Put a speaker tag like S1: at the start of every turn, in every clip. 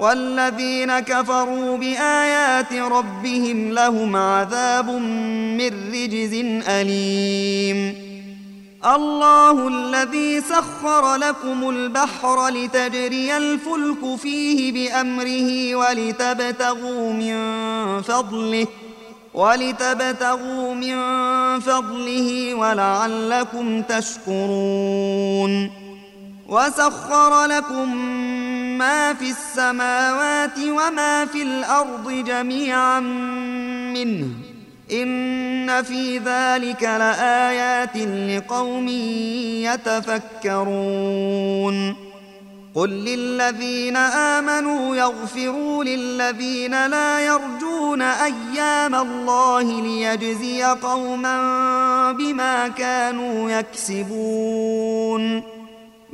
S1: والذين كفروا بآيات ربهم لهم عذاب من رجز أليم. الله الذي سخر لكم البحر لتجري الفلك فيه بأمره ولتبتغوا من فضله ولتبتغوا من فضله ولعلكم تشكرون. وسخر لكم ما في السماوات وما في الأرض جميعا منه. إن في ذلك لآيات لقوم يتفكرون. قل للذين آمنوا يغفروا للذين لا يرجون أيام الله ليجزي قوما بما كانوا يكسبون.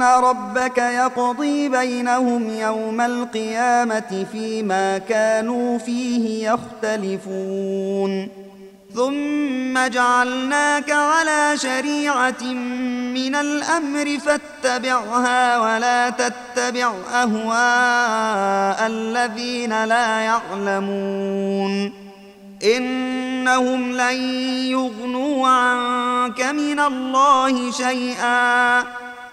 S1: ربك يقضي بينهم يوم القيامة فيما كانوا فيه يختلفون ثم جعلناك على شريعة من الأمر فاتبعها ولا تتبع أهواء الذين لا يعلمون إنهم لن يغنوا عنك من الله شيئا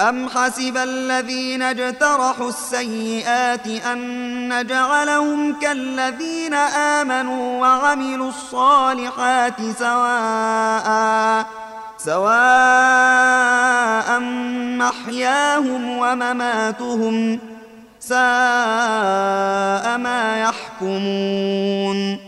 S1: أم حسب الذين اجترحوا السيئات أن نجعلهم كالذين آمنوا وعملوا الصالحات سواء سواء محياهم ومماتهم ساء ما يحكمون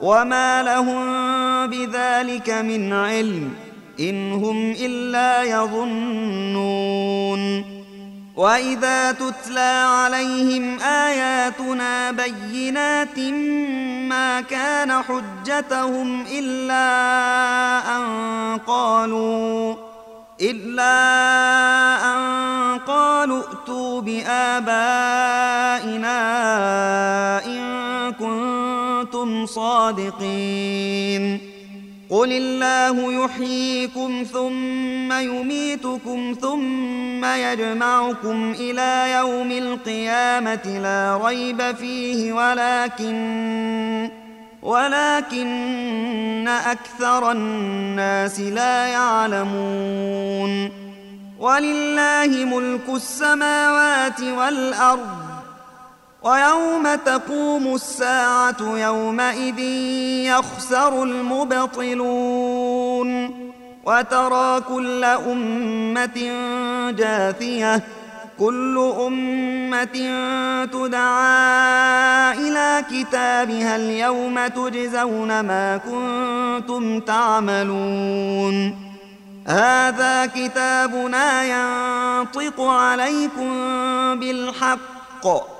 S1: وما لهم بذلك من علم إن هم إلا يظنون وإذا تتلى عليهم آياتنا بينات ما كان حجتهم إلا أن قالوا إلا أن قالوا ائتوا بآبائنا صادقين. قل الله يحييكم ثم يميتكم ثم يجمعكم إلى يوم القيامة لا ريب فيه ولكن ولكن أكثر الناس لا يعلمون. ولله ملك السماوات والأرض. ويوم تقوم الساعة يومئذ يخسر المبطلون وترى كل أمة جاثية كل أمة تدعى إلى كتابها اليوم تجزون ما كنتم تعملون. هذا كتابنا ينطق عليكم بالحق.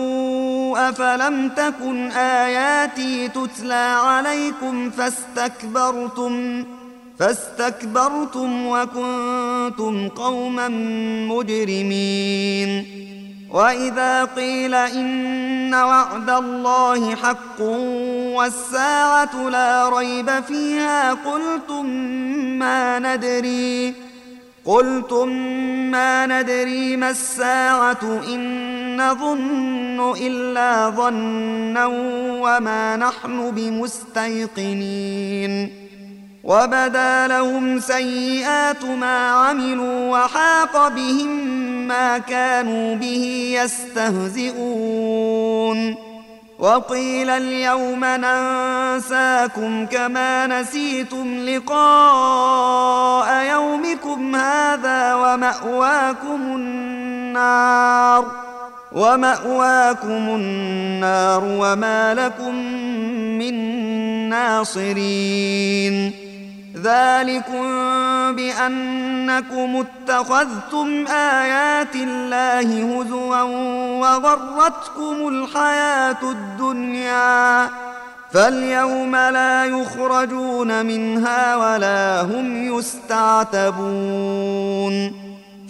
S1: أفلم تكن آياتي تتلى عليكم فاستكبرتم فاستكبرتم وكنتم قوما مجرمين وإذا قيل إن وعد الله حق والساعة لا ريب فيها قلتم ما ندري قلتم ما ندري ما الساعة إن نظن إلا ظنا وما نحن بمستيقنين. وبدا لهم سيئات ما عملوا وحاق بهم ما كانوا به يستهزئون. وقيل اليوم ننساكم كما نسيتم لقاء يومكم هذا ومأواكم النار. ومأواكم النار وما لكم من ناصرين. ذلكم بأنكم اتخذتم آيات الله هزوا وغرتكم الحياة الدنيا. فاليوم لا يخرجون منها ولا هم يستعتبون.